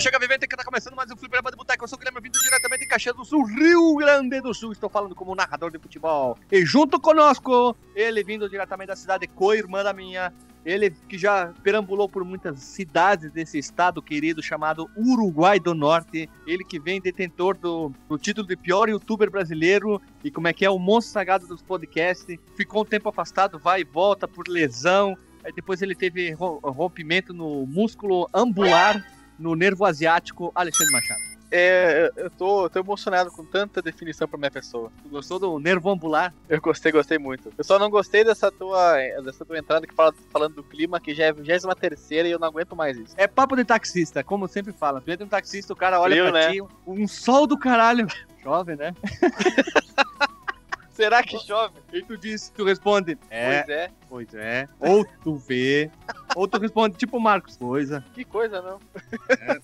chega vivendo que tá começando mais um Fliperama de Boteco. Eu sou o Guilherme, vindo diretamente de Caxias do Sul, Rio Grande do Sul. Estou falando como narrador de futebol. E junto conosco, ele vindo diretamente da cidade de co-irmã da minha, ele que já perambulou por muitas cidades desse estado querido chamado Uruguai do Norte. Ele que vem detentor do, do título de pior youtuber brasileiro e como é que é o monstro sagrado dos podcasts. Ficou um tempo afastado, vai e volta por lesão. Aí depois ele teve ro- rompimento no músculo ambular, no nervo asiático, Alexandre Machado. É, eu tô, tô emocionado com tanta definição pra minha pessoa. Tu gostou do nervo ambular? Eu gostei, gostei muito. Eu só não gostei dessa tua, dessa tua entrada que fala falando do clima, que já é a 23 terceira e eu não aguento mais isso. É papo de taxista, como sempre fala. Tu entra no taxista, o cara olha Frio, pra né? ti, um sol do caralho. Chove, né? Será que chove? E tu diz, tu responde, é, Pois é. pois é. Ou tu vê, ou tu responde, tipo o Marcos, coisa. Que coisa, não?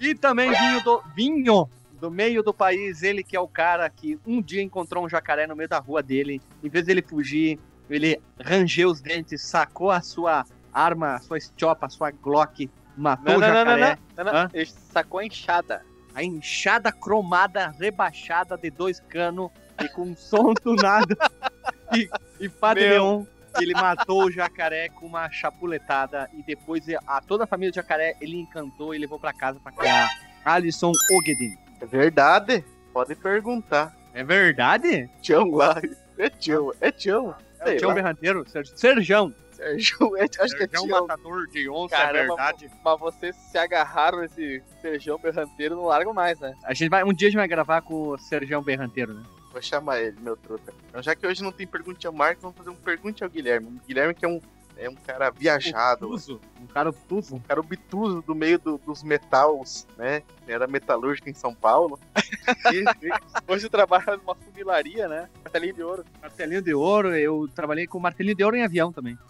E também vinho do, vinho do meio do país, ele que é o cara que um dia encontrou um jacaré no meio da rua dele, em vez dele fugir, ele rangeu os dentes, sacou a sua arma, a sua estiopa, a sua Glock, matou Não, o não, não, não, jacaré. não, não, não. Hã? Ele sacou a enxada. a enxada cromada, rebaixada de dois canos e com um som tunado. e, e Padre Meu. Leon, ele matou o jacaré com uma chapuletada e depois a toda a família do jacaré ele encantou e levou pra casa pra criar Alisson Ogedin. É verdade. Pode perguntar. É verdade? Tião lá. É Tião. É Tião. É Sei o Tião lá. Berranteiro? Ser- Serjão. É, acho que é Tião. matador de onça, é Caramba, verdade. Mas vocês se agarraram nesse feijão berranteiro não largam mais, né? A gente vai, um dia a gente vai gravar com o Serjão Berranteiro, né? Vou chamar ele, meu truta. Então, já que hoje não tem pergunte ao Marcos, vamos fazer um pergunte ao Guilherme. O Guilherme que é um, é um cara viajado. Obtuso, Um cara obtuso. Um cara obtuso do meio do- dos metals, né? Era metalúrgico em São Paulo. Hoje trabalha numa funilaria, né? Martelinho de ouro. Martelinho de ouro, eu trabalhei com martelinho de ouro em avião também.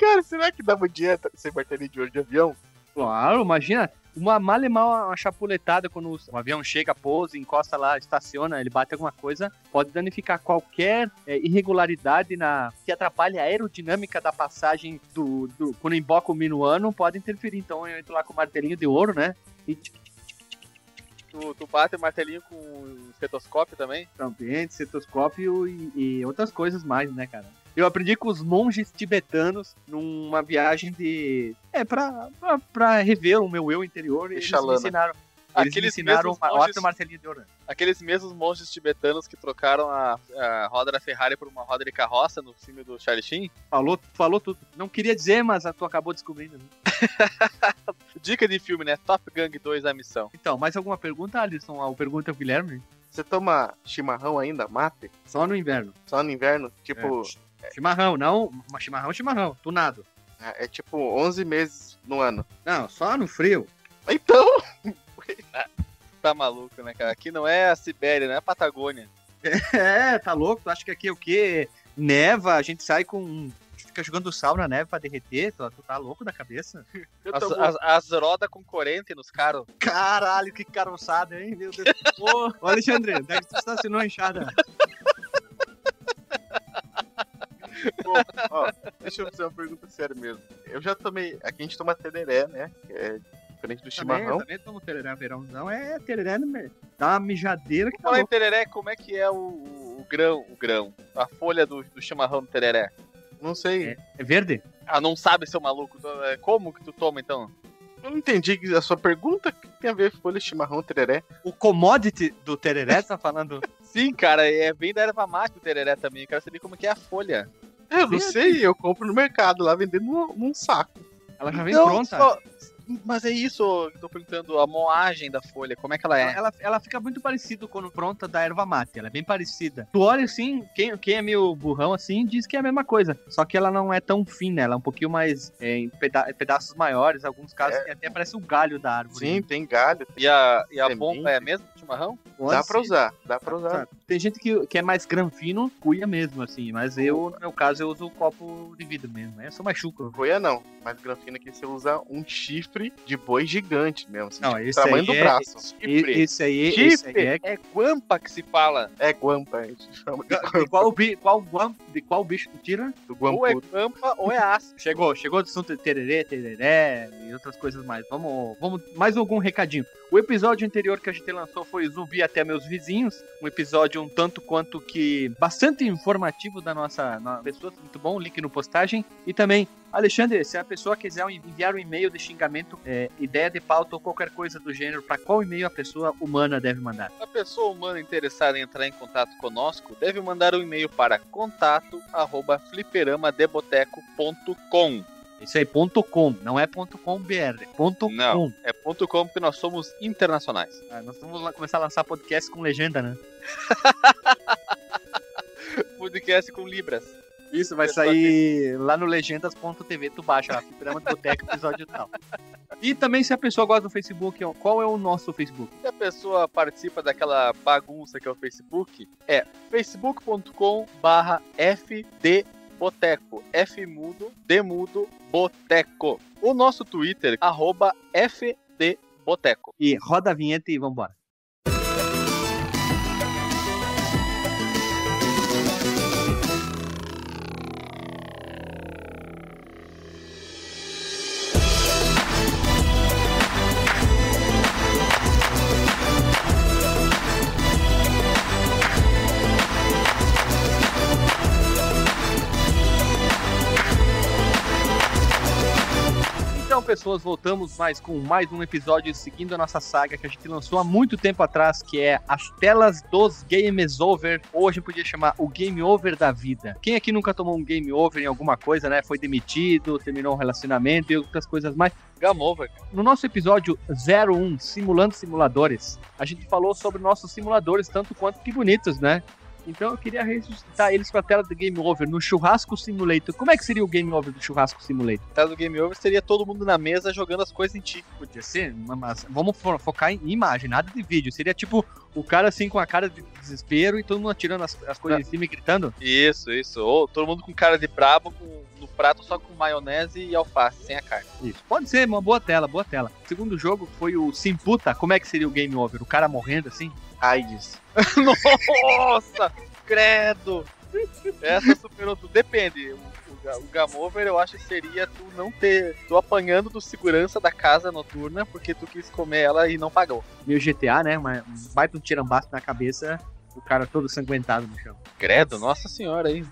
Cara, será que dava dieta sem martelinho de ouro de avião? Claro, imagina, uma mal e mal uma chapuletada quando o- avião chega, pousa, encosta lá, estaciona, ele bate alguma coisa, pode danificar qualquer é, irregularidade na que atrapalhe a aerodinâmica da passagem do, do quando emboca o minuano, pode interferir. Então eu entro lá com o martelinho de ouro, né? E tic, Tu, tu bate o martelinho com o estetoscópio também? ambiente, cetoscópio e, e outras coisas mais, né, cara? Eu aprendi com os monges tibetanos numa viagem de. É, pra, pra, pra rever o meu eu interior. E eles me ensinaram. Eles me Aqueles ensinaram mesmos uma monges- de ouro. Aqueles mesmos monges tibetanos que trocaram a, a roda da Ferrari por uma roda de carroça no filme do Charlie Sheen. Falou, falou tudo. Não queria dizer, mas tu acabou descobrindo. né? Dica de filme, né? Top Gun 2 A Missão. Então, mais alguma pergunta, Alisson? A pergunta é o Guilherme? Você toma chimarrão ainda, mate? Só no inverno. Só no inverno? Tipo, Chimarrão, não. Mas chimarrão, chimarrão. Tunado. é, é tipo 11 meses no ano. Não, só no frio. Então, Tá maluco, né, cara? Aqui não é a Sibéria, não é a Patagônia. É, tá louco? Tu acha que aqui é o quê? Neva, a gente sai com. Fica jogando sal na neve pra derreter? Tu, tu tá louco da cabeça? As, as, as rodas com corrente nos caros. Caralho, que caroçada, hein? Meu Deus. Ô, Alexandre, onde é que tu estacionou a enxada? Ó, deixa eu fazer uma pergunta séria mesmo. Eu já tomei, aqui a gente toma tereré, né? Que é diferente do chimarrão. Também, também tomo tereré, verãozão. É tereré, né? dá uma mijadeira que tá Fala em tereré, como é que é o, o grão, o grão, a folha do, do chimarrão do tereré? Não sei. É, é verde? Ah, não sabe, seu maluco? É, Como que tu toma, então? Eu não entendi a sua pergunta. O que tem a ver folha de chimarrão tereré? O commodity do tereré, tá falando? Sim, cara, é bem da erva mate o tereré também. Eu quero saber como que é a folha. Eu não sei, eu compro no mercado lá vendendo num, num saco. Ela já vem Não, pronta. só- Mas é isso, eu tô perguntando a moagem da folha, como é que ela é? ela, ela fica muito parecida quando pronta da erva mate. Ela é bem parecida. Tu olha assim, quem, quem é meio burrão assim, diz que é a mesma coisa. Só que ela não é tão fina, ela é um pouquinho mais é, em peda- pedaços maiores. Alguns casos que até parece o galho da árvore. Sim, tem galho. E a, e a bomba é a mesma chimarrão? Pode Dá pra ser. usar, dá pra usar. Tem gente que, que é mais granfino, cuia mesmo, assim. Mas eu, no meu caso, eu uso o copo de vidro mesmo. Eu sou mais chuco. Goiânia não, mas granfina aqui você usa um chifre de boi gigante mesmo. Assim, Não, tipo, esse tamanho do é- braço. Chifre. Esse aí, esse aí Chifre é. é guampa que se fala. É guampa, a gente chama de guampa, qual, bi- qual, guam- de qual bicho tu tira? do Ou é guampa ou é aço. Chegou, chegou do assunto de tererê, tereré e outras coisas mais. Vamos, vamos, mais algum recadinho. O episódio anterior que a gente lançou foi Zumbi até meus vizinhos, um episódio um tanto quanto que bastante informativo da nossa, na- pessoa, muito bom, link no postagem. E também, Alexandre, se a pessoa quiser enviar um e-mail de xingamento, é, ideia de pauta ou qualquer coisa do gênero, para qual e-mail a pessoa humana deve mandar? A pessoa humana interessada em entrar em contato conosco deve mandar um e-mail para contato@fliperamadeboteco.com. Isso aí, ponto .com, não é ponto .com.br, é ponto Não. .com. É ponto .com porque nós somos internacionais. Ah, nós vamos lá começar a lançar podcast com legenda, né? Podcast com libras. Isso, vai sair lá no legendas.tv, tu baixa lá, Fliperama do Boteco, episódio tal. E também, se a pessoa gosta do Facebook, qual é o nosso Facebook? Se a pessoa participa daquela bagunça que é o Facebook, é facebook.com barra fdboteco. F mudo, D mudo, boteco. O nosso Twitter, arroba fdboteco. E roda a vinheta e vambora. Pessoas, voltamos mais com mais um episódio seguindo a nossa saga que a gente lançou há muito tempo atrás, que é As Telas dos Games Over, gente podia chamar o Game Over da vida. Quem aqui nunca tomou um Game Over em alguma coisa, né? Foi demitido, terminou um relacionamento e outras coisas mais. Game over. No nosso episódio 01, Simulando Simuladores, a gente falou sobre nossos simuladores, tanto quanto que bonitos, né? Então eu queria ressuscitar eles com a tela do Game Over no Churrasco Simulator. Como é que seria o Game Over do Churrasco Simulator? A tela do Game Over seria todo mundo na mesa jogando as coisas em ti. Podia ser, mas vamos fo- focar em imagem, nada de vídeo. Seria tipo o cara assim com a cara de desespero e todo mundo atirando as, as coisas em cima e gritando. Isso, isso. Ou todo mundo com cara de brabo, com- prato só com maionese e alface, sem a carne. Isso. Pode ser, uma boa tela, boa tela. O segundo jogo foi o Simputa. Como é que seria o Game Over? O cara morrendo assim? AIDS. Nossa, credo! Essa superou tudo. Depende. O, o, ga- o Game Over eu acho que seria tu não ter. Tu apanhando do segurança da casa noturna porque tu quis comer ela e não pagou. Meio GTA, né? Uma, um baita um tirambaço na cabeça, o cara todo sanguentado no chão. Credo, nossa senhora aí.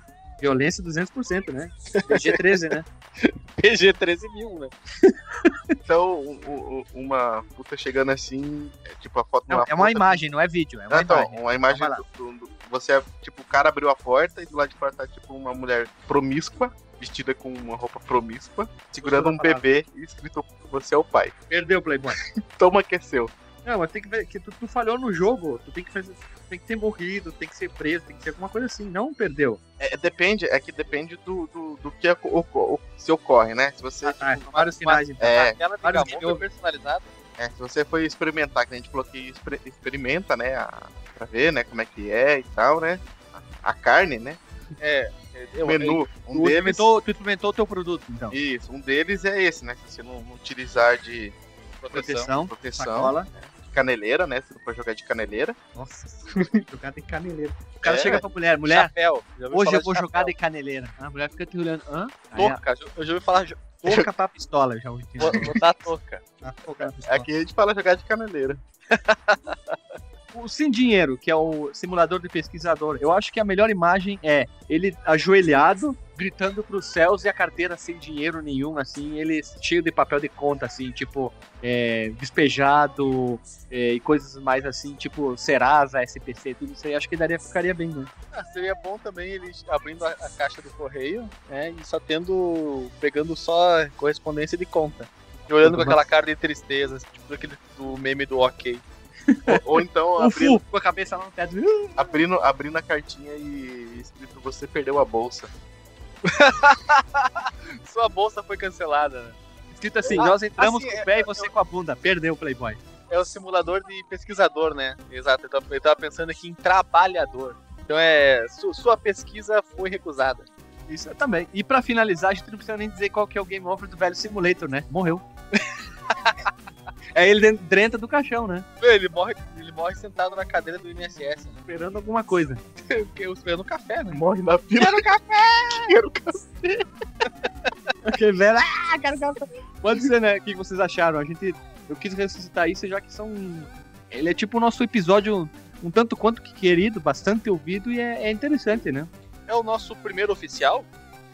Violência 200%, né? PG-13, né? PG 13 mil, né? Então, o- o- uma puta chegando assim, é tipo a foto Não, é uma puta- imagem, não é vídeo, é uma Ah, então, imagem. uma imagem do, do- você é, tipo, o cara abriu a porta e do lado de fora tá tipo uma mulher promíscua, vestida com uma roupa promíscua, segurando um palavra. bebê e escrito você é o pai. Perdeu o Playboy. Toma que é seu. Não, mas tem que ver que tu, tu falhou no jogo, tu tem que fazer, tem que ter morrido, tem que ser preso, tem que ser alguma coisa assim, não perdeu. É, depende, é que depende do, do, do que oco- se ocorre, né? Se você, Ah, tipo, vários sinais então. é, Aquela de vários Game Over personalizada. é, se você for experimentar, que a gente falou que exper- experimenta, né? A, pra ver, né, como é que é e tal, né? A, a carne, né? É. Eu, O menu. Um Tu deles. implementou, tu implementou o teu produto, então. Isso, um deles é esse, né? Se você não, não utilizar de proteção. Proteção, proteção, sacola. de caneleira, né? Se não for jogar de caneleira. Nossa, cara tem caneleira. O cara É. chega pra mulher, mulher, Chapéu. Hoje eu vou de jogar chapéu. de caneleira. A mulher fica te olhando, hã? Aí a Touca. Eu já ouvi falar touca pra pistola, já ouvi. Vou botar. A touca na pistola. Aqui a gente fala jogar de caneleira. O Sem Dinheiro, que é o simulador de pesquisador, eu acho que a melhor imagem é ele ajoelhado, gritando pros céus e a carteira sem dinheiro nenhum, assim, ele cheio de papel de conta, assim, tipo, é, despejado é, e coisas mais assim, tipo Serasa, SPC, tudo isso aí, acho que daria, ficaria bem, né? Ah, seria bom também ele abrindo a, a caixa do correio, né? E só tendo. pegando só correspondência de conta. E olhando com aquela cara de tristeza, tipo aquele do meme do ok. Ou, ou então abrindo, com a cabeça lá no teto. abrindo, abrindo a cartinha e escrito você perdeu a bolsa. Sua bolsa foi cancelada, né? Escrito assim, Ah, nós entramos assim, com o é- pé e você com a bunda. Perdeu o Playboy. é o simulador de pesquisador, né? Exato, eu tava, eu tava pensando aqui em trabalhador. Então é. su- sua pesquisa foi recusada. Isso eu também. E pra finalizar, a gente não precisa nem dizer qual que é o game over do velho Simulator, né? Morreu. É ele dentro, do caixão, né? Ele morre, ele morre sentado na cadeira do INSS, né? Esperando alguma coisa. Esperando café, né? Morre na fila. Quero café! Quero café! Aquele velho. Ah, quero café. Pode ser, né? O que vocês acharam? A gente. Eu quis ressuscitar isso, já que são. Ele é tipo o nosso episódio um tanto quanto que querido, bastante ouvido e é, é interessante, né? É o nosso primeiro oficial?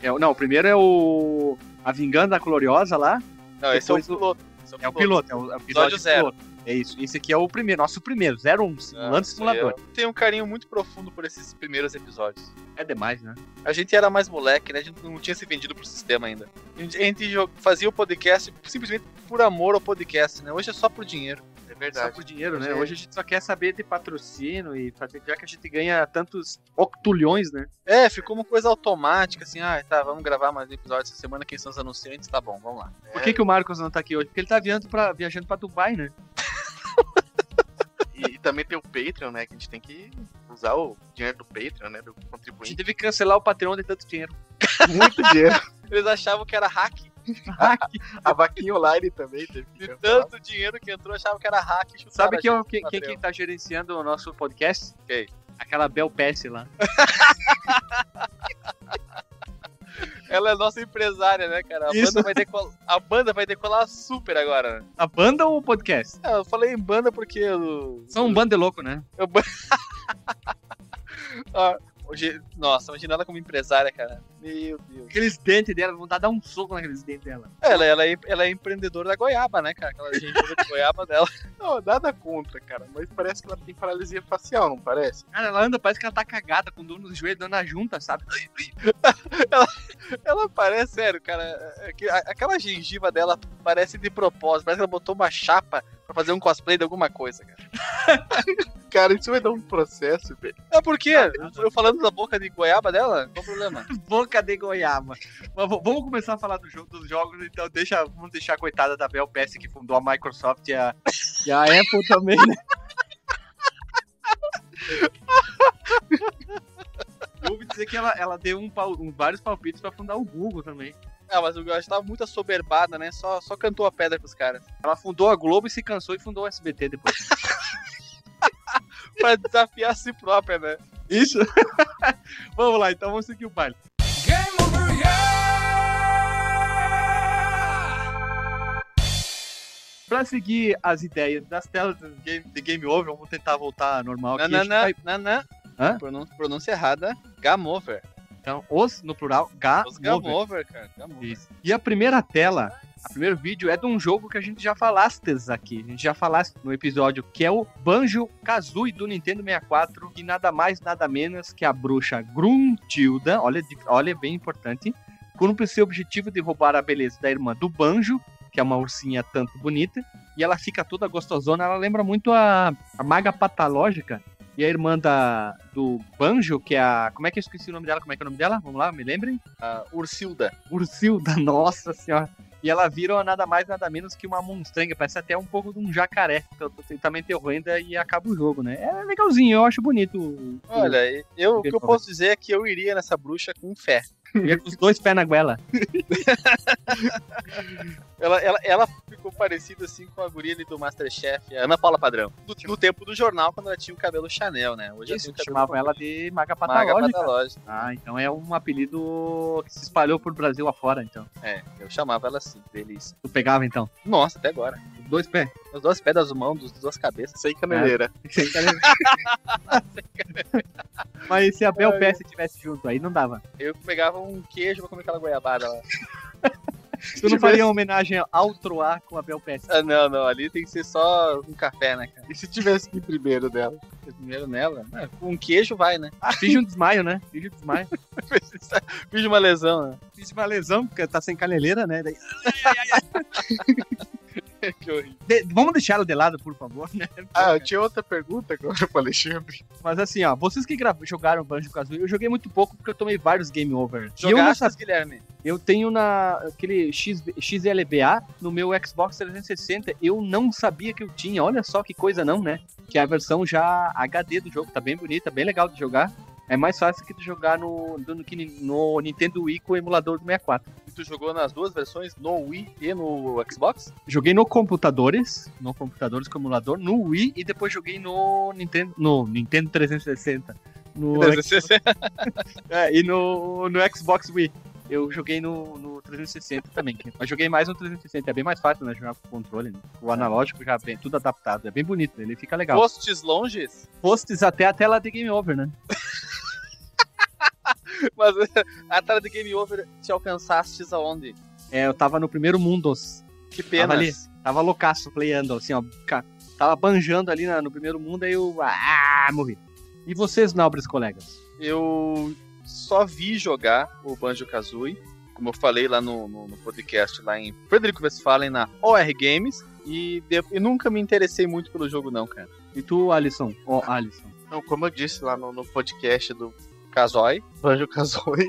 É, o- não, o primeiro é o. A Vingança Gloriosa lá. Não, esse é o- piloto. É o piloto, é o, é o episódio Episódio zero. piloto. É isso. Esse aqui é o primeiro, nosso primeiro, 01, simulando Ah, simulador. Eu tenho um carinho muito profundo por esses primeiros episódios. É demais, né? A gente era mais moleque, né? A gente não tinha se vendido pro sistema ainda. A gente, a gente fazia o podcast simplesmente por amor ao podcast, né? Hoje é só por dinheiro. É Só verdade. por dinheiro, né? Hoje é- Hoje a gente só quer saber de patrocínio e fazer, já que a gente ganha tantos octulhões, né? É, ficou uma coisa automática, assim, ah, tá, vamos gravar mais um episódio essa semana, quem são os anunciantes, tá bom, vamos lá. Por que, que o Marcos não tá aqui hoje? Porque ele tá viajando pra, viajando pra Dubai, né? E, e também tem o Patreon, né? Que a gente tem que usar o dinheiro do Patreon, né? Do A gente contribuinte. teve que cancelar o Patreon de tanto dinheiro. Muito dinheiro. Eles achavam que era hack, A vaquinha online também teve que de tanto dinheiro que entrou, achavam que era hack. Sabe quem, é quem, quem, quem tá gerenciando o nosso podcast? Quem? Aquela Bel Pass lá. Ela é nossa empresária, né, cara? A Isso. banda, vai decolar, a banda vai decolar super agora. né? A banda ou o podcast? É, eu falei em banda porque eu, São um bando de louco, né? Ah, hoje, nossa, imagina ela como empresária, cara. Meu Deus. Aqueles dentes dela, vão dar um soco naqueles dentes dela. Ela, ela, é, ela é empreendedora da goiaba, né, cara? Aquela gengiva de goiaba dela. Não, nada contra, cara. Mas parece que ela tem paralisia facial, não parece? Cara, ela anda, parece que ela tá cagada, com dor nos joelhos, dando a junta, sabe? Ela parece, sério, cara. é Aquela gengiva dela parece de propósito. Parece que ela botou uma chapa pra fazer um cosplay de alguma coisa, cara. Cara, isso vai dar um processo, velho. É porque eu falando da boca de goiaba dela, qual o problema? Boca de goiaba. Mas vamos começar a falar do jogo, dos jogos, então deixa, vamos deixar a coitada da Bel Pass que fundou a Microsoft e a, e a Apple também, né? Eu ouvi dizer que ela, ela deu um um- vários palpites pra fundar o Google também. Ah, mas o Goiás tava muito assoberbada, né? Só, só cantou a pedra pros caras. Ela fundou a Globo e se cansou e fundou o SBT depois. Pra desafiar a si própria, né? Isso? vamos lá, então vamos seguir o baile. Pra seguir as ideias das telas de game, de game over, vamos tentar voltar normal aqui. Não, não. Hã? Pronun- Pronúncia errada. Gamover. Então, os no plural, G. Os Gamover, cara. Gamover. Isso. E a primeira tela, o primeiro vídeo é de um jogo que a gente já falastes aqui. A gente já falaste no episódio, que é o Banjo Kazooie do Nintendo 64, e nada mais, nada menos que a bruxa Gruntilda, olha, olha bem importante, cumpre seu objetivo de roubar a beleza da irmã do Banjo, que é uma ursinha tanto bonita, e ela fica toda gostosona, ela lembra muito a, a maga patológica, e a irmã da, do Banjo, que é a... Como é que eu esqueci o nome dela? Como é que é o nome dela? Vamos lá, me lembrem? A Ursilda. Ursilda, nossa senhora. E ela vira nada mais, nada menos que uma monstrenga. Parece até um pouco de um jacaré. Então, também renda e acaba o jogo, né? É legalzinho, eu acho bonito. o- Olha, eu, o que eu posso dizer é que eu iria nessa bruxa com fé. É com os dois pés na goela. Ela, ela, ela ficou parecida assim com a guria do Masterchef, a Ana Paula Padrão. Do- no tempo do jornal, quando ela tinha o cabelo Chanel, né? Hoje ela Isso, chamavam ela de maga Maga patológica. Patológica. Ah, então é um apelido que se espalhou por Brasil afora, então. É, eu chamava ela assim, delícia. Tu pegava, então. Nossa, até agora. Os dois pés. Os dois pés das mãos, dos duas cabeças. Sem caneleira. Mas se a Bel Ai. Estivesse junto aí, não dava. Eu pegava um queijo pra comer aquela goiabada lá. Tu não faria uma homenagem ao Troar com a Bel. Ah, não, não, ali tem que ser só um café, né, cara? E se tivesse que ir primeiro dela? Primeiro nela. É, com um queijo vai, né? Ah, finge um desmaio, né? Finge um desmaio. Fiz uma lesão, né? Fiz uma lesão, porque tá sem caneleira, né? Daí... que horrível. De- vamos deixar ela de lado, por favor, né? Ah, eu tinha outra pergunta agora pro Alexandre. Mas assim, ó, vocês que jogaram Banjo Kazooie, eu joguei muito pouco porque eu tomei vários game over. E eu Guilherme? Eu tenho na aquele X, XLBA no meu Xbox 360. Eu não sabia que eu tinha. Olha só que coisa não, né? Que é a versão já HD do jogo. Tá bem bonita, bem legal de jogar. É mais fácil que de jogar no, no, no Nintendo Wii com o emulador do 64. E tu jogou nas duas versões, no Wii e no Xbox? Joguei no computadores, no computadores com emulador, no Wii e depois joguei no Nintendo, no Nintendo 360. No, é, e no, no Xbox Wii. Eu joguei no, no 360 também. Mas joguei mais no 360. É bem mais fácil, né? Jogar com controle. né? O analógico já bem, tudo adaptado. É bem bonito. Ele fica legal. Postes longes? Posts até a tela de Game Over, né? Mas a tela de Game Over te alcançastes aonde? É, eu tava no primeiro Mundos. Que pena. Tava ali. Tava loucaço, playando, assim, ó. Tava banjando ali na- no primeiro mundo, aí eu. Ah, morri. E vocês, nobres colegas? Eu só vi jogar o Banjo Kazooie, como eu falei lá no, no- no podcast lá em Frederico Westphalen na OR Games, e, de- e nunca me interessei muito pelo jogo não, cara. E tu, Alisson? Ó, Alisson. Não, como eu disse lá no, no podcast do Kazooie. Banjo Kazooie,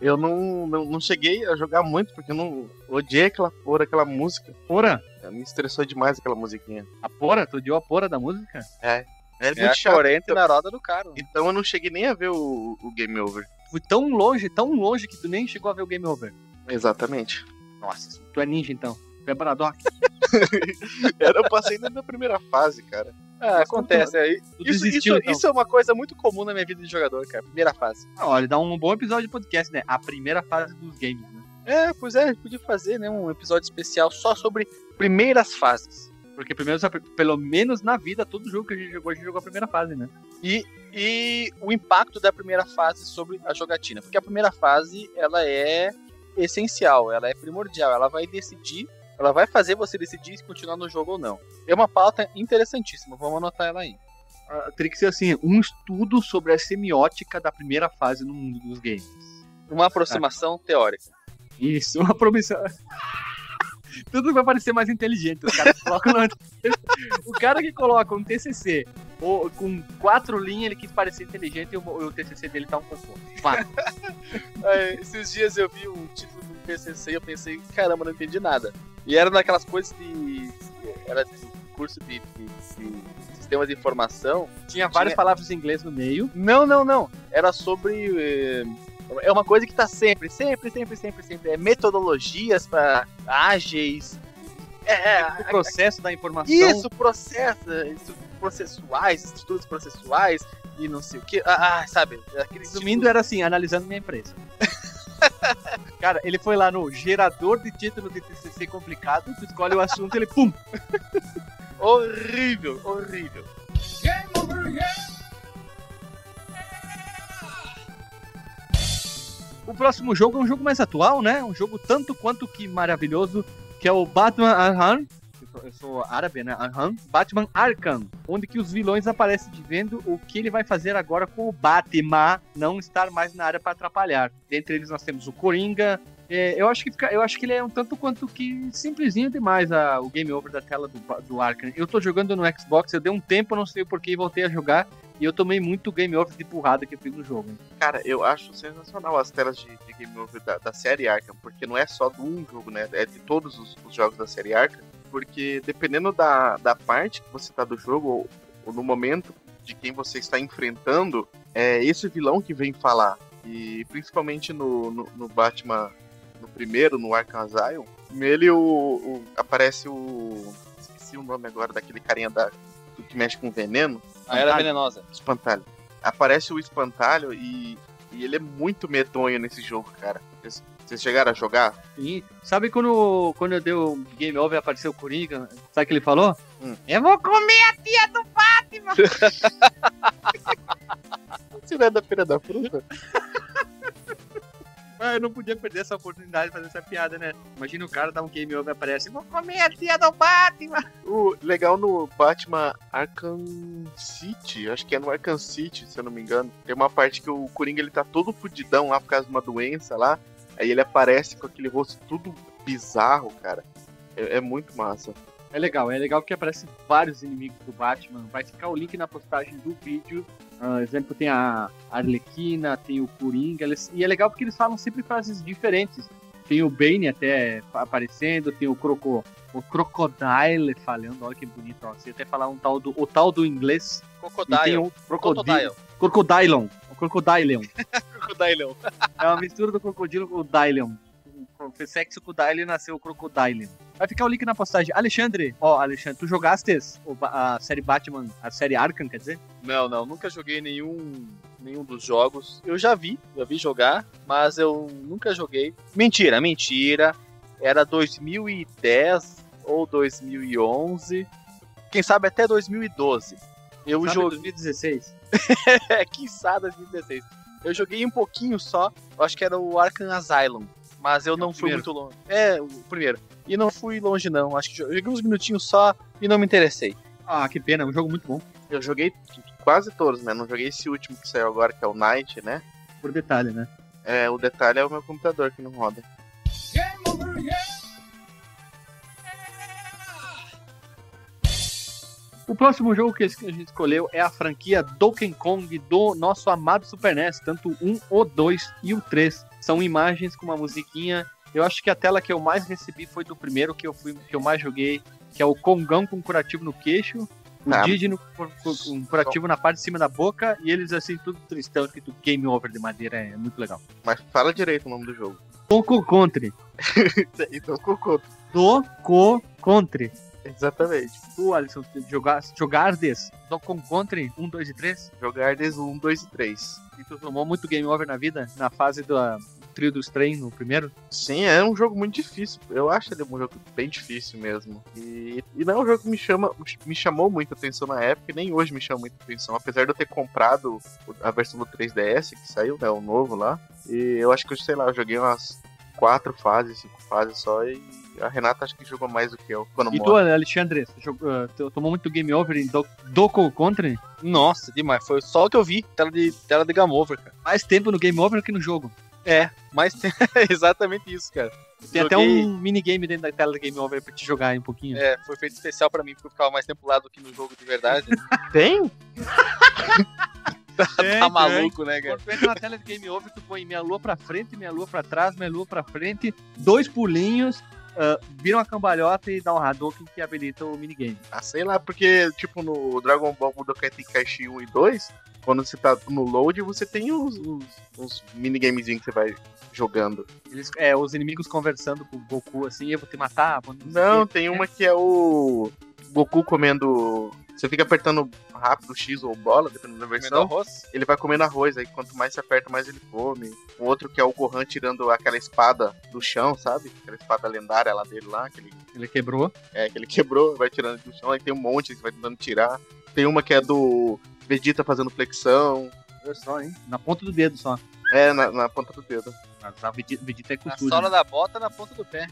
eu não, não, não cheguei a jogar muito, porque eu não odiei aquela porra, aquela música. Porra? Me estressou demais aquela musiquinha. A porra? Tu odiou a porra da música? É É muito a chato. corrente na roda do cara. né? Então eu não cheguei nem a ver o, o Game Over. Fui tão longe, tão longe que tu nem chegou a ver o Game Over. Exatamente. Nossa, tu é ninja então. Tu é Braddock. Era, eu passei na primeira fase, cara. Ah, acontece. é, Isso, desistiu, isso, então. isso é uma coisa muito comum na minha vida de jogador, cara. Primeira fase. Ah, Olha, dá um bom episódio de podcast, né? A primeira fase dos games, né? É, pois é, a gente podia fazer né, um episódio especial só sobre primeiras fases. Porque primeiro, pelo menos na vida, todo jogo que a gente jogou, a gente jogou a primeira fase, né? E, e o impacto da primeira fase sobre a jogatina. Porque a primeira fase, ela é essencial, ela é primordial, ela vai decidir, ela vai fazer você decidir se continuar no jogo ou não. É uma pauta interessantíssima, vamos anotar ela aí. Ah, teria que ser assim, um estudo sobre a semiótica da primeira fase no mundo dos games. Uma aproximação teórica. Isso, uma promissão. Tudo vai parecer mais inteligente. Os caras colocam no... O cara que coloca um TCC ou, com quatro linhas, ele quis parecer inteligente e o, o TCC dele tá um. Fato. É, esses dias eu vi o título do PCC e eu pensei, caramba, não entendi nada. E era daquelas coisas de. Era de curso de, de, de sistemas de informação. Tinha várias Tinha- palavras em inglês no meio. Não, não, não. Era sobre. eh, É uma coisa que tá sempre, sempre, sempre, sempre, sempre. É metodologias para ágeis. É, é, O processo da informação. isso, processo, isso, processuais, estudos processuais e não sei o que. Ah, ah, sabe? Resumindo, era assim, analisando minha empresa. Cara, ele foi lá no gerador de título de TCC complicado, tu escolhe o assunto, ele pum! horrível, horrível. O próximo jogo é um jogo mais atual, né? Um jogo tanto quanto que maravilhoso, que é o Batman Arkham. Eu sou, árabe, né? Arkham. Batman Arkham, onde que os vilões aparecem dizendo o que ele vai fazer agora com o Batman não estar mais na área para atrapalhar. Dentre eles nós temos o Coringa. É, eu, acho que fica- eu acho que ele é um tanto quanto que simplesinho demais a- o game over da tela do, do Arkham. Eu tô jogando no Xbox, eu dei um tempo, não sei porquê, e voltei a jogar. E eu tomei muito game over de porrada que eu fiz no jogo. Cara, eu acho sensacional as telas de, de Game Over da, da série Arkham, porque não é só do um jogo, né? É de todos os, os jogos da série Arkham. Porque dependendo da, da parte que você tá do jogo, ou, ou no momento de quem você está enfrentando, é esse vilão que vem falar. E principalmente no, no, no Batman, no primeiro, no Arkham Asylum, nele o, o- aparece o. Esqueci o nome agora daquele carinha da, do que mexe com veneno. A era venenosa. Espantalho. Aparece o espantalho e, e ele é muito medonho nesse jogo, cara. Vocês, chegaram a jogar? Sim. Sabe quando, quando eu dei o game over e apareceu o Coringa? Sabe o que ele falou? Hum. Eu vou comer a tia do Batman! Você não é da Feira da Fruta? Ah, eu não podia perder essa oportunidade de fazer essa piada, né? Imagina o cara dar um game over e aparece, vou comer a tia do Batman! O legal no Batman Arkham City, acho que é no Arkham City, se eu não me engano. Tem uma parte que o Coringa ele tá todo fudidão lá por causa de uma doença lá. Aí ele aparece com aquele rosto tudo bizarro, cara. É, é muito massa. É legal, é legal porque aparecem vários inimigos do Batman. Vai ficar o link na postagem do vídeo. Uh, exemplo, tem a Arlequina, tem o Coringa. Eles... E é legal porque eles falam sempre frases diferentes. Tem o Bane até aparecendo, tem o Croco, o Crocodile falando, olha que bonito, ó. Você até falar um tal do, o tal do inglês. Crocodile. O Crocodile. Crocodilon. O Crocodilion. Crocodilion. É uma mistura do crocodilo com o Dylion. Fez sexo com o Dylion e nasceu o Crocodilion. Vai ficar o link na postagem. Alexandre, ó, Alexandre, tu jogaste a série Batman, a série Arkham, quer dizer? Não, não, nunca joguei nenhum nenhum dos jogos. Eu já vi, já vi jogar, mas eu nunca joguei. Mentira, mentira. Era 2010 ou 2011. Quem sabe até 2012. Eu Sabe joguei. 2016. É, quiçá 2016. Eu joguei um pouquinho só, eu acho que era o Arkham Asylum, mas eu É não fui muito longe. É, o primeiro. E não fui longe não, acho que jo- joguei uns minutinhos só e não me interessei. Ah, que pena, é um jogo muito bom. Eu joguei quase todos, né? Não joguei esse último que saiu agora, que é o Night, né? Por detalhe, né? É, o detalhe é o meu computador que não roda. O próximo jogo que a gente escolheu é a franquia Donkey Kong do nosso amado Super NES, tanto o 1, o 2 e o 3. São imagens com uma musiquinha. Eu acho que a tela que eu mais recebi foi do primeiro que eu fui que eu mais joguei, que é o Kongão com curativo no queixo, o Ah. Didi no, com, curativo na parte de cima da boca e eles assim tudo tristão, escrito Game Over de madeira, é muito legal. Mas fala direito o nome do jogo. Donkey Country. Então, cocô. Donkey Country. Exatamente. Tu, Alisson, jogar, jogar des Donkey Country 1, 2 e 3? Jogar desde 1, 2 e 3. E tu tomou muito game over na vida? Na fase do ah, trio dos trem, no primeiro? Sim, é um jogo muito difícil. Eu acho ele um jogo bem difícil mesmo. E, e não é um jogo que me, chama, me chamou muita atenção na época e nem hoje me chama muita atenção. Apesar de eu ter comprado a versão do 3DS que saiu, né? O novo lá. E eu acho que, eu, sei lá, eu joguei umas quatro fases, cinco fases só. E a Renata acho que jogou mais do que eu quando E tu. Alexandre, jogou- tu tomou muito game over em Do Country? Nossa, demais. Foi só o que eu vi. Tela de, tela de Game Over, cara. Mais tempo no game over que no jogo. É, mas tem exatamente isso, cara. Tem até Joguei- um minigame dentro da tela do game over pra te jogar aí um pouquinho. É, foi feito especial pra mim, porque eu ficava mais tempo lá do que no jogo de verdade. Tem? É, tá maluco, né, cara? Quando tu entra na tela de game over, tu põe minha lua pra frente, minha lua pra trás, minha lua pra frente, dois pulinhos, ah, vira uma cambalhota e dá um Hadouken que habilita o minigame. Ah, sei lá, porque, tipo, no Dragon Ball Budokai Tenkaichi 1 e 2, quando você tá no load, você tem os, os, os minigamezinhos que você vai jogando. Eles, é, os inimigos conversando com o Goku assim, eu vou te matar. Vou Não, o tem uma que é o Goku comendo. Você fica apertando rápido X ou bola, dependendo da Comendo versão. arroz. Ele vai comendo arroz, aí quanto mais você aperta, mais ele come. Um outro que é o Gohan tirando aquela espada do chão, sabe? Aquela espada lendária lá dele lá, que ele, Ele quebrou. é, que ele quebrou, vai tirando do chão, aí tem um monte que vai tentando tirar. Tem uma que é do Vegeta fazendo flexão. Olha só, hein? Na ponta do dedo só. É, na, na ponta do dedo. Mas a Vegeta, Vegeta é Na costura. sola da bota, na ponta do pé.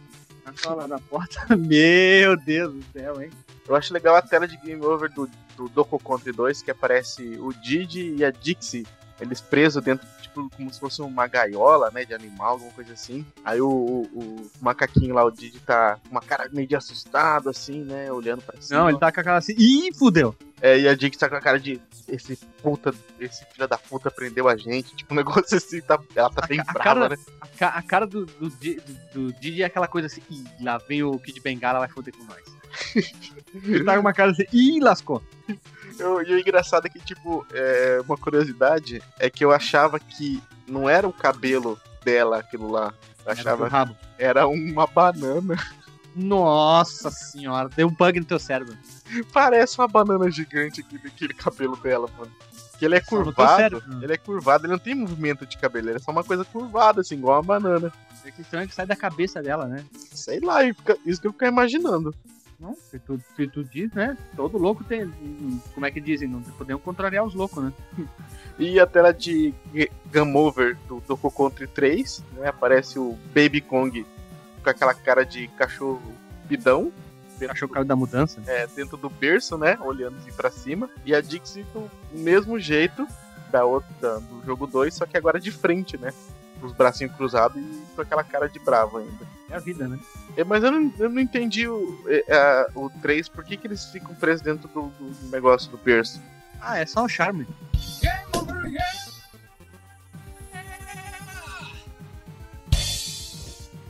Na sola da porta. Meu Deus do céu, hein? Eu acho legal a tela de game over do, do Donkey Country 2, que aparece o Didi e a Dixie, eles presos dentro, tipo, como se fosse uma gaiola, né, de animal, alguma coisa assim. Aí o, o, o macaquinho lá, o Didi, tá com uma cara meio de assustado, assim, né, olhando pra cima. Não, ele tá com aquela assim. Ih, fudeu! É, e a Dixie tá com a cara de, esse puta, esse filho da puta prendeu a gente, tipo, um negócio assim, tá, ela tá bem a brava, cara- né. A, a cara do, do, do, Didi é aquela coisa assim. Ih, lá vem o Kid Bengala, vai foder com nós. ele tá com uma cara assim. Ih, lascou. Eu- E o engraçado é que, tipo, é, uma curiosidade é que eu achava que não era o cabelo dela aquilo lá. Eu Era achava rabo. Era uma banana. Nossa senhora, deu um bug no teu cérebro. Parece uma banana gigante aquele, aquele cabelo dela, mano. Que ele é Só curvado. cérebro. Ele é curvado, ele não tem movimento de cabelo, ele é só uma coisa curvada, assim, igual uma banana. É que estranho que sai da cabeça dela, né? Sei lá, fica- isso que eu fico imaginando. Não, se tu, se tu diz, né? Todo louco tem. Como é que dizem? Não podemos contrariar os loucos, né? E a tela de Game Over do Donkey Country 3, né? Aparece o Baby Kong com aquela cara de cachorro bidão. Achou o cara da mudança? é, dentro do berço, né? Olhando assim pra cima. E a Dixie do mesmo jeito da outra, do jogo 2, só que agora de frente, né? os bracinhos cruzados e com aquela cara de bravo ainda. É a vida, né? É, mas eu não, eu não entendi o, é, o 3, por que, que eles ficam presos dentro do, do negócio do Pierce? Ah, é só o charme.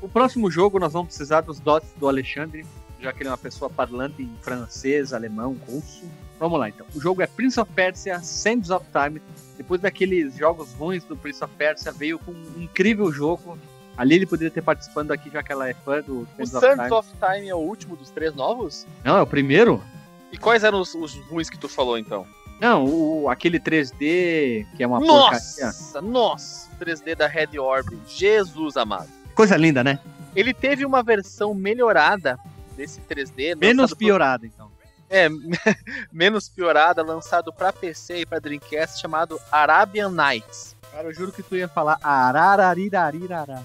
O próximo jogo nós vamos precisar dos dotes do Alexandre, já que ele é uma pessoa parlante em francês, alemão, russo. Vamos lá então. O jogo é Prince of Persia Sands of Time. Depois daqueles jogos ruins do Prince of Persia, veio com um incrível jogo. Ali ele poderia ter participando aqui, já que ela é fã do O Sands of Sands Time. of Time é o último dos três novos? Não, é o primeiro? E quais eram os, os ruins que tu falou então? Não, o, aquele 3D que é uma porcaria. Nossa, nossa! 3D da Red Orb. Jesus amado. Coisa linda, né? Ele teve uma versão melhorada desse 3D. Menos lançado por- piorada, então. É, menos piorada, lançado pra PC e pra Dreamcast, chamado Arabian Nights. Cara, eu juro que tu ia falar arararirarirará.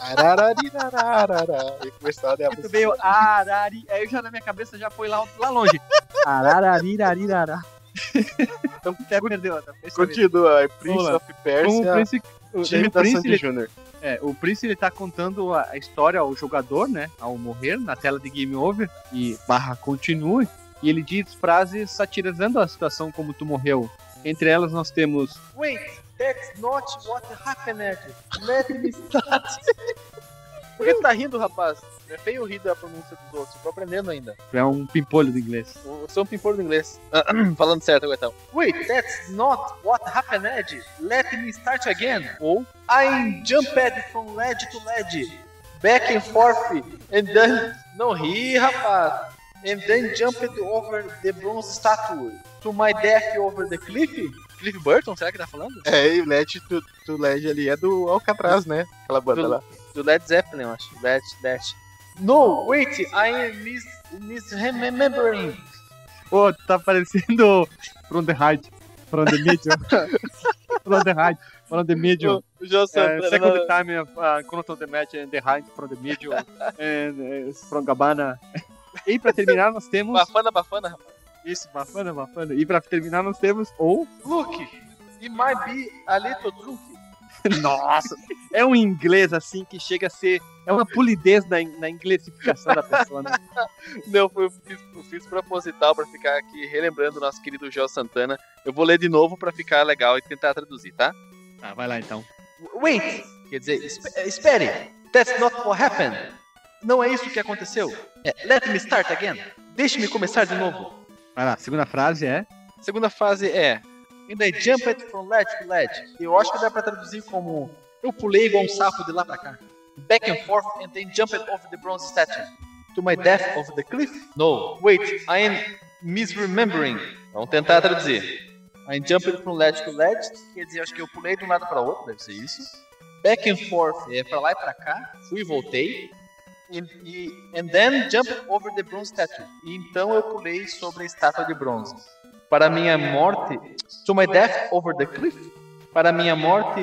Arararirararara. E começar a Tu veio arari. Aí já na minha cabeça já foi lá, lá longe. Arararirarirará. então até perdeu. Tá? Deixa eu ver. Continua, é Prince Vamos lá. of Como o Persia, Prince, o, time o da Prince, Sandy Júnior. é, o Prince ele tá contando a, a história ao jogador, né? Ao morrer na tela de Game Over e barra continue. E ele diz frases satirizando a situação como tu morreu. Entre elas nós temos Wait, that's not what happened. Let me start. Por que tu tá rindo, rapaz? É feio rir da pronúncia dos outros. Eu tô aprendendo ainda. é um pimpolho do inglês. Eu sou um pimpor do inglês. Falando certo, então. Wait, that's not what happened. Let me start again. Ou I jumped from ledge to ledge. Back and forth. And then... Não ri, rapaz. And then jumped over the bronze statue. To my death over the cliff. Cliff Burton, será que tá falando? É, e o LED, tu, tu LED ali é do Alcatraz, né? Aquela banda Do- lá. Do Led Zeppelin, eu acho. Led, Led. No, wait, I am mis misremembering. Pô, tá parecendo From the Height. From the Medium. from the Height. From the Medium. O Uh, second time of uh, Chrono the Match and the Height from the Medium. and uh, from Gabbana. E pra terminar nós temos... Bafana, bafana, rapaz. Isso, bafana, bafana. E pra terminar nós temos ou... Look, it might be a little drunk. Nossa! É um inglês assim que chega a ser... É uma polidez na, na inglesificação da pessoa, né? Não, foi, eu fiz, eu fiz proposital pra ficar aqui relembrando o nosso querido João Santana. Eu vou ler de novo pra ficar legal e tentar traduzir, tá? Ah, vai lá então. Wait, quer dizer, espe- espere. That's not what happened. Não é isso que aconteceu. É, let me start again. Deixe-me começar de novo. Vai lá, segunda frase é... Segunda fase é And I jumped from ledge to ledge. Eu acho que dá pra traduzir como Eu pulei igual um sapo de lá pra cá. Back and forth and then jumped over the bronze statue. To my death over the cliff? No. Wait, I am misremembering. Vamos tentar traduzir. I jumped from ledge to ledge. Quer dizer, acho que eu pulei de um lado para o outro, deve ser isso. Back and forth é pra lá e pra cá. Fui e voltei. E, and then jump over the bronze statue. E então eu pulei sobre a estátua de bronze. Para minha morte, to my death over the cliff. Para minha morte,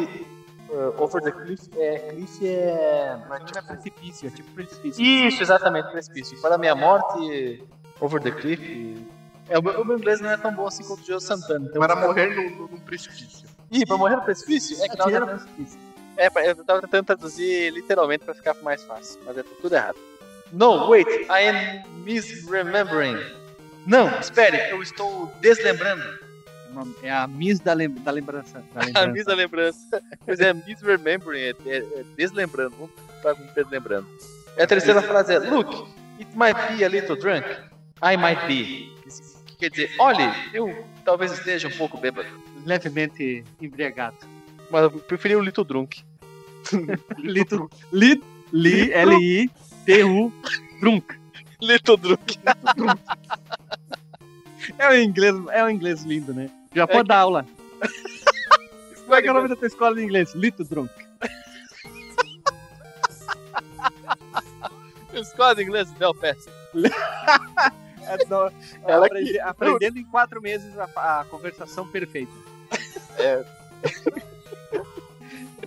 uh, over the cliff é cliff é é precipício, é tipo precipício. isso, exatamente, precipício. Para minha morte, over the cliff. É, o, meu, o meu inglês não é tão bom assim quanto o Joe Santana. Então, Para morrer num, num precipício. Ih, para morrer no precipício? É que não, no precipício. é, eu tava tentando traduzir literalmente pra ficar mais fácil, mas é tudo errado. No, wait, I am misremembering. Não, espere, eu estou deslembrando. É É a Miss da, lem da lembrança. Da A lembrança. misa lembrança. Pois é, misremembering, é, é, é deslembrando. Vamos ficar com deslembrando. E a terceira frase é, look, it might be a little drunk. I might be. Que quer dizer, olhe, eu talvez esteja um pouco bêbado. Levemente embriagado. Mas eu preferi o little drunk. Lito, lit, li, L-I, T-U, drunk. Little drunk. É um inglês, é um inglês lindo, né? Já pode dar aula. Qual é, que é o nome da tua escola de inglês? Little Drunk. Escola de inglês, Del Pass. É, não, Ela aprendi- aprendendo em quatro meses a, a conversação perfeita.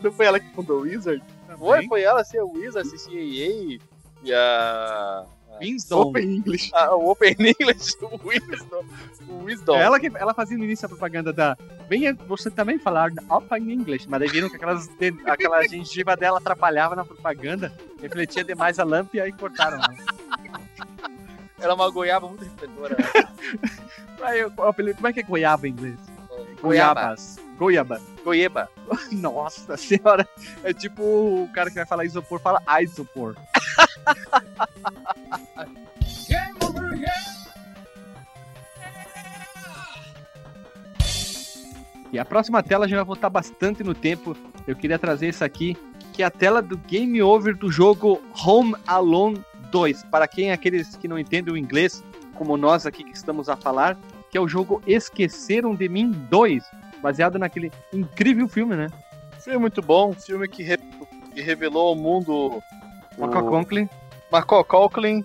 Não foi ela que fundou o Wizard? Foi, foi ela, assim, a Wiz, a CCAA e a, Winston. Open English. Ah, o Open English, o Wisdom. O Wisdom. É ela que ela fazia no início a propaganda da. Venha você também falar Open English, mas daí viram que aquelas, de- aquela gengiva dela atrapalhava na propaganda, refletia demais a lâmpada e aí cortaram. Era uma goiaba muito refletora. né? Aí, como é que é goiaba em inglês? Goiaba. Goiabas. Goiaba. Goiaba. Nossa senhora. É tipo o cara que vai falar isopor, fala isopor. E a próxima tela a gente vai voltar bastante no tempo. Eu queria trazer isso aqui, que é a tela do game over do jogo Home Alone 2. Para quem é aqueles que não entendem o inglês, como nós aqui que estamos a falar, que é o jogo Esqueceram de Mim 2, baseado naquele incrível filme, né? Filme muito bom, filme que, re- que revelou ao mundo Macaulay. Macaulay Culkin.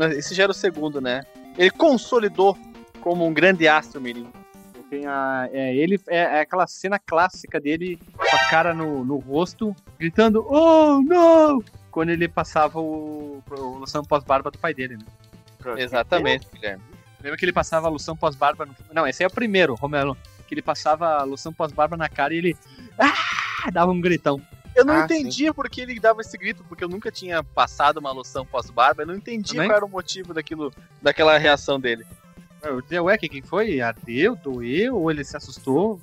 Mas Esse já era o segundo, né? Ele consolidou como um grande astro, Mirim. Tem a, é, ele é, é aquela cena clássica dele com a cara no, no rosto, gritando Oh, não! Quando ele passava o, o loção pós-barba do pai dele, né? Exatamente, Guilherme. Lembra que ele passava a loção pós-barba no... Não, esse é o primeiro, Romero. Que ele passava a loção pós-barba na cara e ele... Ah! Dava um gritão. Eu não Ah, entendia por que ele dava esse grito, porque eu nunca tinha passado uma loção pós-barba. Eu não entendia Também? qual era o motivo daquilo, daquela reação dele. Eu Ué, o que, que foi? Ardeu? Doeu? Ou ele se assustou?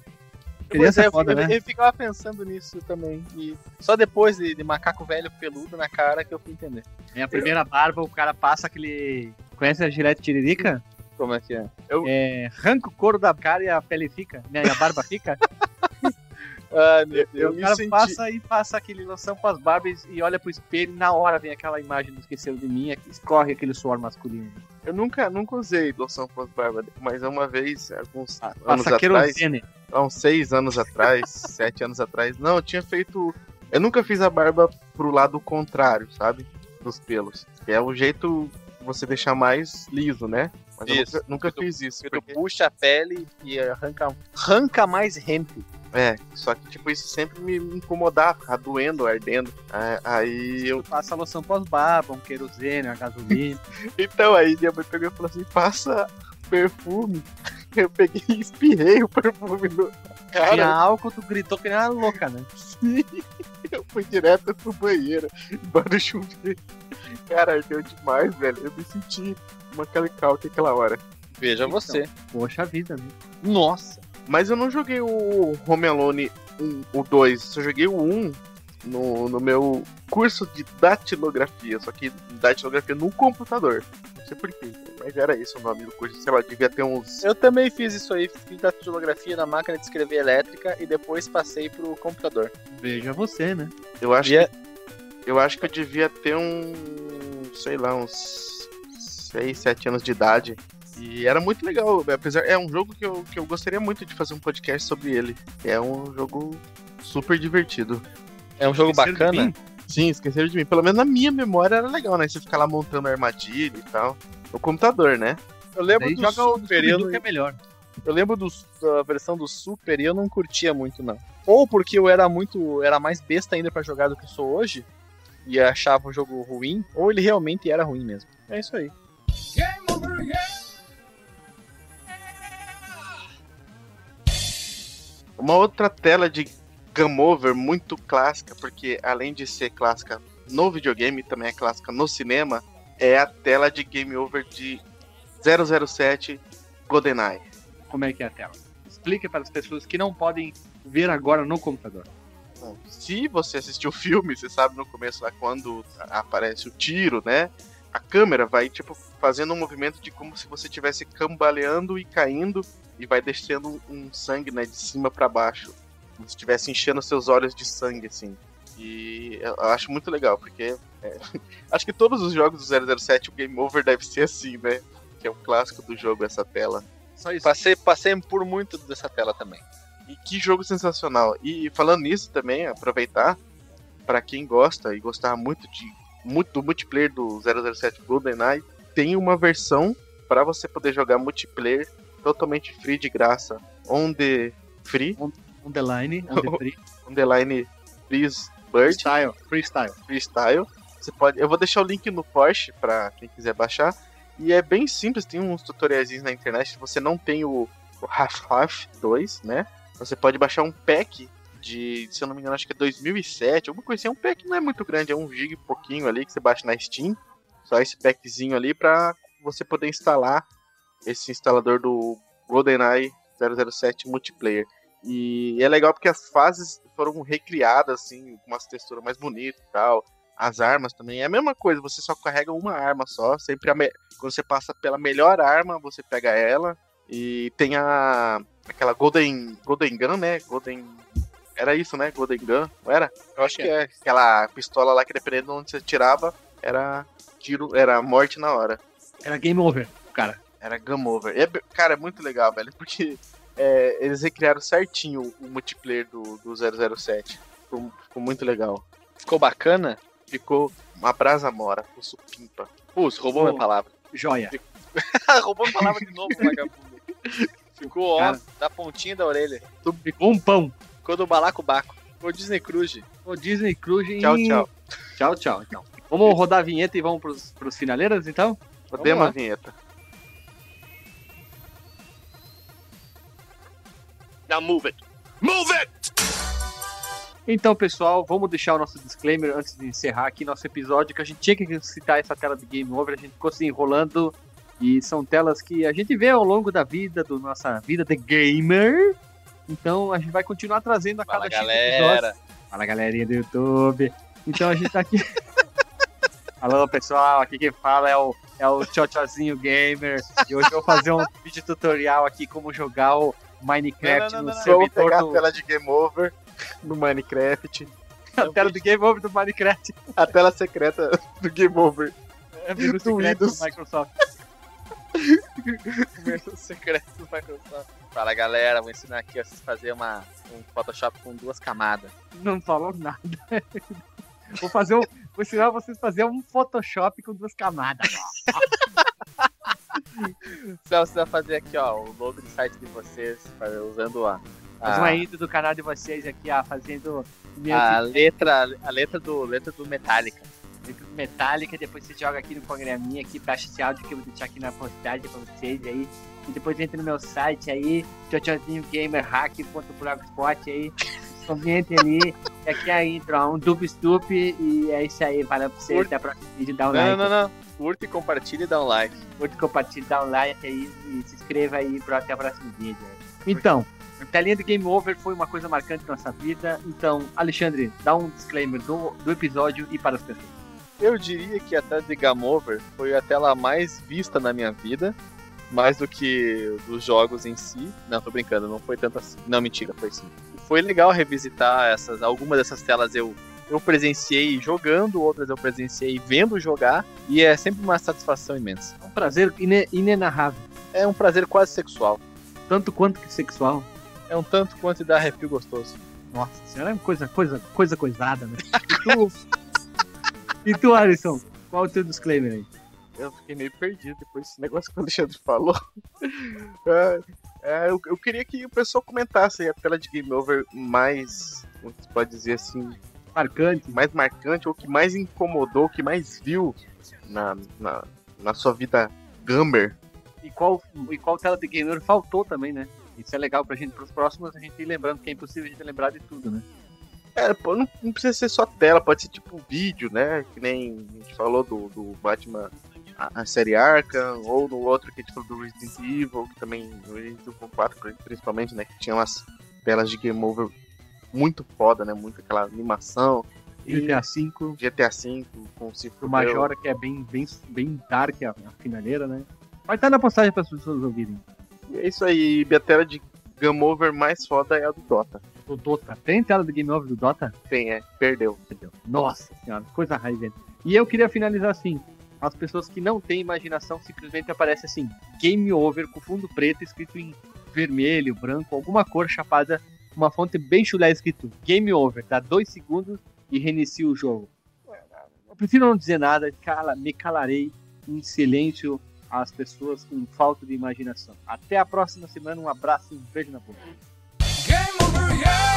Criança é, é eu, foda, eu- né? eu ficava pensando nisso também. E só depois de, de macaco velho peludo na cara que eu fui entender. É a primeira barba, o cara passa aquele... Conhece a gilete tiririca? Como é que é? É, arranca o couro da cara e a pele fica, né? E a barba fica. Ai, meu Eu- eu o cara senti- passa e passa aquele loção com as barbas e olha pro espelho e na hora vem aquela imagem do Esqueceram de Mim, e escorre aquele suor masculino. Eu nunca, nunca usei loção pós-barba, mas uma vez, alguns anos Passa atrás, há uns seis anos atrás, sete anos atrás, não, eu tinha feito. Eu nunca fiz a barba pro lado contrário, sabe? Dos pelos. É o jeito você deixar mais liso, né? Mas Isso. eu nunca, nunca Tu- fiz isso. Porque tu puxa a pele e arranca, arranca mais rente. É, só que tipo, isso sempre me incomodava, ficava doendo, ardendo. É, Aí eu. Passa loção pós-barba, um querosene, uma gasolina. Então aí minha mãe pegou e falou assim: passa perfume. Eu peguei e espirrei o perfume no. Tinha Cara, álcool, tu gritou que nem uma louca, né? Eu fui direto pro banheiro, embora do chuveiro. Cara, ardeu demais, velho. Eu me senti uma calicalque aquela hora. Veja Então. você. Poxa vida, né? Nossa. Mas eu não joguei o Home Alone 1, o 2, só joguei o 1 no, no meu curso de datilografia, só que datilografia no computador. Não sei porquê, mas era isso o nome do curso. Sei lá, devia ter uns. Eu também fiz isso aí, fiz datilografia na máquina de escrever elétrica e depois passei pro computador. Veja você, né? Eu acho, E é- que, eu acho que eu devia ter um. sei lá, uns 6, 7 anos de idade. E era muito legal, apesar. É um jogo que eu, que eu gostaria muito de fazer um podcast sobre ele. É um jogo super divertido. É um jogo bacana. Sim, esqueceram de mim. Pelo menos na minha memória era legal, né? Você ficar lá montando armadilha e tal. No computador, né? Eu lembro Daí do joga o Super, eu, que é melhor. eu lembro do- da versão do Super e eu não curtia muito, não. Ou porque eu era muito. era mais besta ainda pra jogar do que eu sou hoje. E achava o jogo ruim, ou ele realmente era ruim mesmo. É isso aí. Uma outra tela de Game Over muito clássica, porque além de ser clássica no videogame, também é clássica no cinema, é a tela de Game Over de 007 GoldenEye. Como é que é a tela? Explique para as pessoas que não podem ver agora no computador. Bom, se você assistiu o filme, você sabe no começo lá quando aparece o tiro, né? A câmera vai tipo fazendo um movimento de como se você estivesse cambaleando e caindo e vai descendo um sangue, né, de cima para baixo, estivesse enchendo seus olhos de sangue assim. E eu acho muito legal, porque é, acho que todos os jogos do 007 o game over deve ser assim, né? Que é um clássico do jogo essa tela. Só isso. Passei, passei por muito dessa tela também. E que jogo sensacional. E falando nisso também, aproveitar, para quem gosta e gostava muito de muito do multiplayer do 007 GoldenEye, tem uma versão para você poder jogar multiplayer totalmente free de graça, on the free, On the line, on the free. on the line freeze bird, Freestyle. Freestyle. freestyle, Você pode, eu vou deixar o link no Porsche para quem quiser baixar. E é bem simples, tem uns tutoriais na internet. Se você não tem o, o Half-Life 2, né? Você pode baixar um pack de, se eu não me engano, acho que é 2007, alguma coisa assim. É um pack não é muito grande, é um gig e pouquinho ali que você baixa na Steam. Só esse packzinho ali pra você poder instalar esse instalador do GoldenEye 007 multiplayer. E é legal porque as fases foram recriadas, assim, com umas texturas mais bonitas e tal. As armas também é a mesma coisa, você só carrega uma arma só. Sempre me... quando você passa pela melhor arma, você pega ela. E tem a. aquela Golden. Golden Gun, né? Golden. Era isso, né? Golden Gun, não era? Eu acho que é. Aquela pistola lá que dependendo de onde você tirava, era tiro, era morte na hora. Era game over, cara. Era game over. É, cara, é muito legal, velho, porque é, eles recriaram certinho o multiplayer do, do 007. Ficou, ficou muito legal. Ficou bacana? Ficou uma brasa mora, ficou supimpa. Putz, roubou minha palavra. Joia. roubou minha palavra de novo, vagabundo. Ficou, ó, Cara. da pontinha da orelha. Ficou um pão. Ficou do balacobaco. O Disney Cruise. O Disney Cruise. Tchau, tchau. Tchau, tchau, então. Vamos rodar a vinheta e vamos pros, pros finaleiras, então? Rodemos a vinheta. Now move it. Move it! Então, pessoal, vamos deixar o nosso disclaimer antes de encerrar aqui nosso episódio, que a gente tinha que citar essa tela de Game Over, a gente ficou se enrolando, e são telas que a gente vê ao longo da vida, da nossa vida de gamer. Então, a gente vai continuar trazendo a cada Fala, galera. Fala, galerinha do YouTube. Então, a gente tá aqui... Alô, pessoal, aqui quem fala é o, é o Tchotchozinho Gamer, e hoje eu vou fazer um vídeo tutorial aqui como jogar o Minecraft não, não, não, no servidor pegar do... a tela de Game Over no Minecraft. A tela do Game Over do Minecraft. A tela secreta do Game Over. É vírus secreto do Microsoft. vírus secreto do Microsoft. Fala galera, vou ensinar aqui a vocês fazer uma, um Photoshop com duas camadas. Não falou nada. Vou fazer um, vou ensinar vocês a fazer um Photoshop com duas camadas. Você vai fazer aqui, ó, o logo do site de vocês, usando a. Faz uma intro do canal de vocês aqui, ó, fazendo. A letra, a letra do, letra do Metallica. Letra do Metallica, depois você joga aqui no programinha aqui, baixa esse áudio que eu vou deixar aqui na postagem pra vocês aí. E depois entra no meu site aí, tchotchozinhogamerhack.blogspot aí. Comente ali. E aqui é a intro, ó, um dub stup e é isso aí. Valeu pra vocês. Até a próxima vídeo. Dá um não, like. Não, não, não. Curta e compartilha e dá um like. Curta e compartilha e dá um like aí. E se inscreva aí para até o próximo vídeo. Então, a telinha do Game Over foi uma coisa marcante na nossa vida. Então, Alexandre, dá um disclaimer do, do episódio e para as pessoas. Eu diria que a tela de Game Over foi a tela mais vista na minha vida. Mais do que dos jogos em si. Não, tô brincando, não foi tanto assim. Não, mentira, foi sim. Foi legal revisitar essas. Algumas dessas telas eu eu presenciei jogando, outras eu presenciei vendo jogar, e é sempre uma satisfação imensa. É um prazer inenarrável. É um prazer quase sexual. Tanto quanto que sexual. É um tanto quanto dá arrepio gostoso. Nossa senhora, é coisa, coisa, coisa coisada, né? E tu, e tu Alisson, qual é o teu disclaimer aí? Eu fiquei meio perdido depois desse negócio que o Alexandre falou. é, é, eu, eu, queria que o pessoal comentasse a tela de Game Over mais, como se pode dizer assim, marcante. Mais marcante, ou que mais incomodou, que mais viu na, na, na sua vida gamer. E qual, e qual tela de gamer faltou também, né? Isso é legal pra gente, pros próximos, a gente ir lembrando, que é impossível a gente lembrar de tudo, né? É, não, não precisa ser só tela, pode ser tipo vídeo, né? Que nem a gente falou do, do Batman, a, a, série Arkham, ou no outro que a gente falou do Resident Evil, que também, no Resident Evil 4 principalmente, né? Que tinha umas telas de game over muito foda, né? Muito aquela animação. GTA V. GTA V com o O Majora, que é bem, bem, bem dark a, a finaleira, né? Vai estar na postagem para as pessoas ouvirem. E é isso aí, minha tela de Game Over mais foda é a do Dota. O Dota. Tem tela de Game Over do Dota? Tem, é. Perdeu. Perdeu. Nossa senhora, coisa raiva. E eu queria finalizar assim. As pessoas que não têm imaginação simplesmente aparece assim, Game Over com fundo preto escrito em vermelho, branco, alguma cor chapada uma fonte bem chulé escrito Game Over, dá dois segundos e reinicia o jogo. Eu prefiro não dizer nada, cala, me calarei em silêncio às pessoas com falta de imaginação. Até a próxima semana, um abraço e um beijo na boca. Game over, yeah!